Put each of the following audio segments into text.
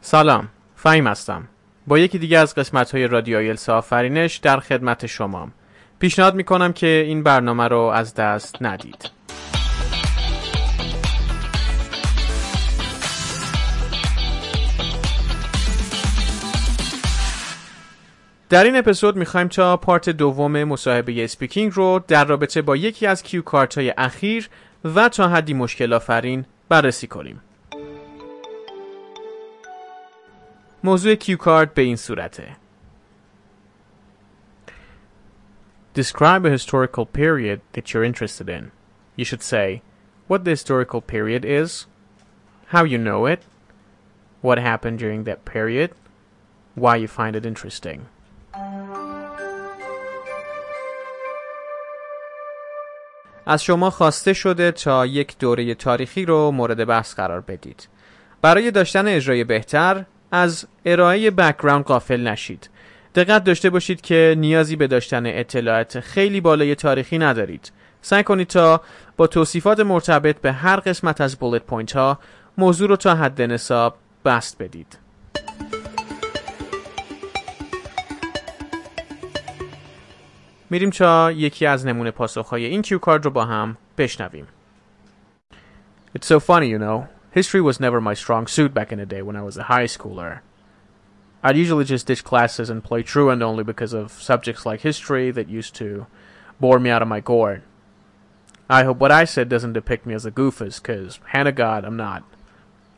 سلام فهیم هستم. با یکی دیگه از قسمت های رادیو آیلتس آفرینش در خدمت شمام پیشنهاد می‌کنم که این برنامه رو از دست ندید. در این اپیزود می‌خوایم تا part دوم مصاحبه speaking رو در رابطه با یکی از cue card های اخیر و تا حدی مشکل آفرین بررسی کنیم. موضوع کیو کارت به این صورته. Describe a historical period that you're interested in. You should say what the historical period is, how you know it, what happened during that period, why you find it interesting. از شما خواسته شده تا یک دوره تاریخی رو مورد بحث قرار بدید. برای داشتن اجرای بهتر از ارائه background غافل نشید. دقت داشته باشید که نیازی به داشتن اطلاعات خیلی بالای تاریخی ندارید. سعی کنید تا با توصیفات مرتبط به هر قسمت از bullet point ها موضوع رو تا حد نصاب بسط بدید. میریم تا یکی از نمونه پاسخهای این کیو کارد رو با هم بشنویم. It's so funny, you know. History was never my strong suit back in the day when I was a high schooler. I'd usually just ditch classes and play truant only because of subjects like history that used to bore me out of my gourd. I hope what I said doesn't depict me as a goofus, cause, hand of God, I'm not.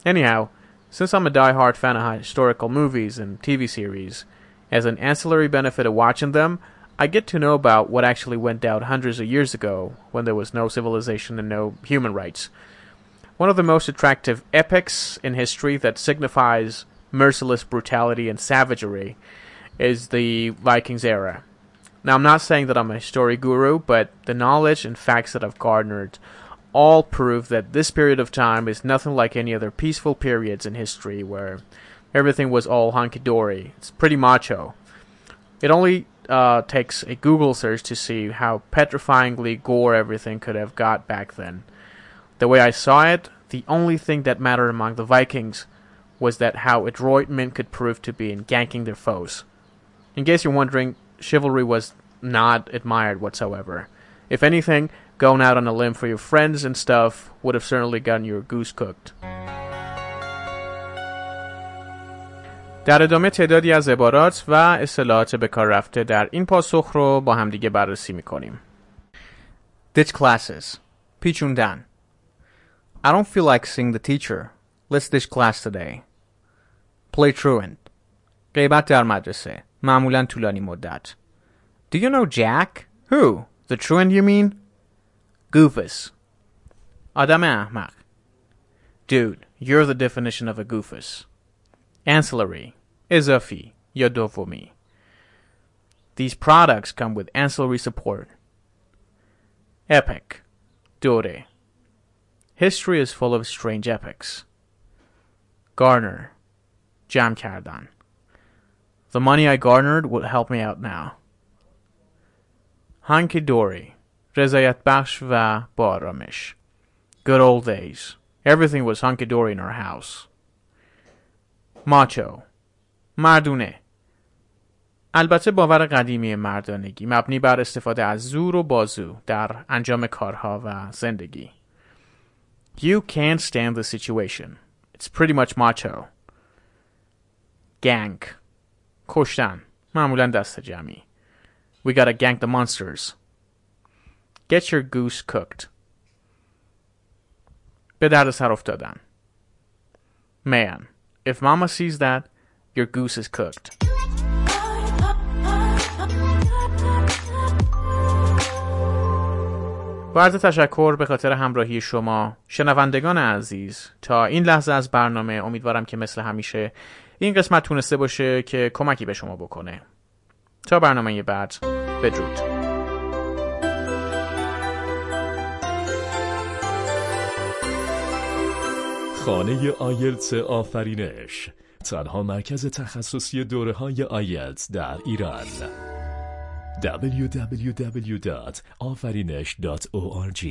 Anyhow, since I'm a die-hard fan of historical movies and TV series, as an ancillary benefit of watching them, I get to know about what actually went down hundreds of years ago when there was no civilization and no human rights. One of the most attractive epics in history that signifies merciless brutality and savagery is the Vikings era. Now, I'm not saying that I'm a story guru, but the knowledge and facts that I've garnered all prove that this period of time is nothing like any other peaceful periods in history where everything was all hunky dory. It's pretty macho. It only uh, takes a Google search to see how petrifyingly gore everything could have got back then. The way I saw it, the only thing that mattered among the Vikings was that how adroit men could prove to be in ganking their foes. In case you're wondering, chivalry was not admired whatsoever. If anything, going out on a limb for your friends and stuff would have certainly gotten your goose cooked. در ادامه تعدادی از عبارات و اصطلاحات به کار رفته در این پاسخ رو با همدیگه بررسی می‌کنیم. Ditch classes. پیچوندن. I don't feel like seeing the teacher. Let's ditch class today. Play truant. غیبت در مدرسه. معمولا طولانی مدت. Do you know Jack? Who? The truant you mean? Goofus. آدم احمق. Dude, you're the definition of a goofus. Ancillary, Ezofi, Yodovomi. These products come with ancillary support. Epic, Dore. History is full of strange epics. Garner, jamkardan. The money I garnered will help me out now. Hanki Dori, Rezayat Bash va Baramish. Good old days. Everything was hunky dory in our house. ماچو. مردونه. البته باور قدیمی مردانگی. مبنی بر استفاده از زور و بازو در انجام کارها و زندگی. You can't stand the situation. It's pretty much macho. Gang کشتن. معمولا دست جمعی. We gotta gank the monsters. Get your goose cooked. به درد سر افتادن. Man. If mama sees that, your goose is cooked. با تشکر به خاطر همراهی شما شنوندگان عزیز تا این لحظه از برنامه امیدوارم که مثل همیشه این قسمت تونسته باشه که کمکی به شما بکنه تا برنامه بعد بدرود خانه آیلتس آفرینش. تنها مرکز تخصصی دوره های آیلتس در ایران. www.afarinesh.org